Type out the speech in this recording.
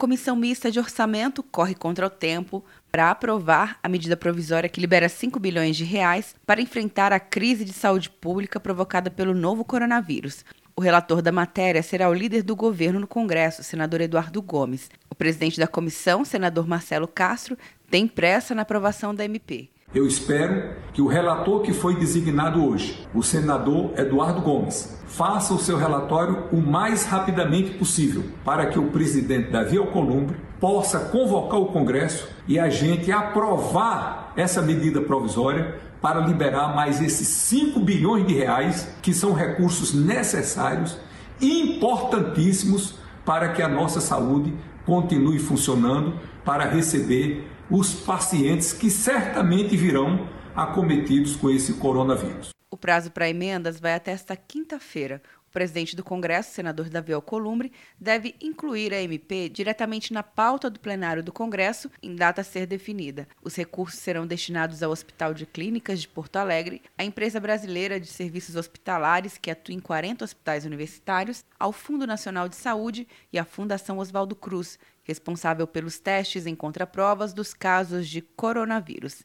comissão mista de orçamento corre contra o tempo para aprovar a medida provisória que libera 5 bilhões de reais para enfrentar a crise de saúde pública provocada pelo novo coronavírus. O relator da matéria será o líder do governo no Congresso, senador Eduardo Gomes. O presidente da comissão, senador Marcelo Castro, tem pressa na aprovação da MP. Eu espero que o relator que foi designado hoje, o senador Eduardo Gomes, faça o seu relatório o mais rapidamente possível, para que o presidente Davi Alcolumbre possa convocar o Congresso e a gente aprovar essa medida provisória para liberar mais esses 5 bilhões de reais, que são recursos necessários e importantíssimos para que a nossa saúde continue funcionando para receber os pacientes que certamente virão acometidos com esse coronavírus. O prazo para emendas vai até esta quinta-feira. O presidente do Congresso, senador Davi Alcolumbre, deve incluir a MP diretamente na pauta do plenário do Congresso em data a ser definida. Os recursos serão destinados ao Hospital de Clínicas de Porto Alegre, à empresa brasileira de serviços hospitalares, que atua em 40 hospitais universitários, ao Fundo Nacional de Saúde e à Fundação Oswaldo Cruz, responsável pelos testes em contraprovas dos casos de coronavírus.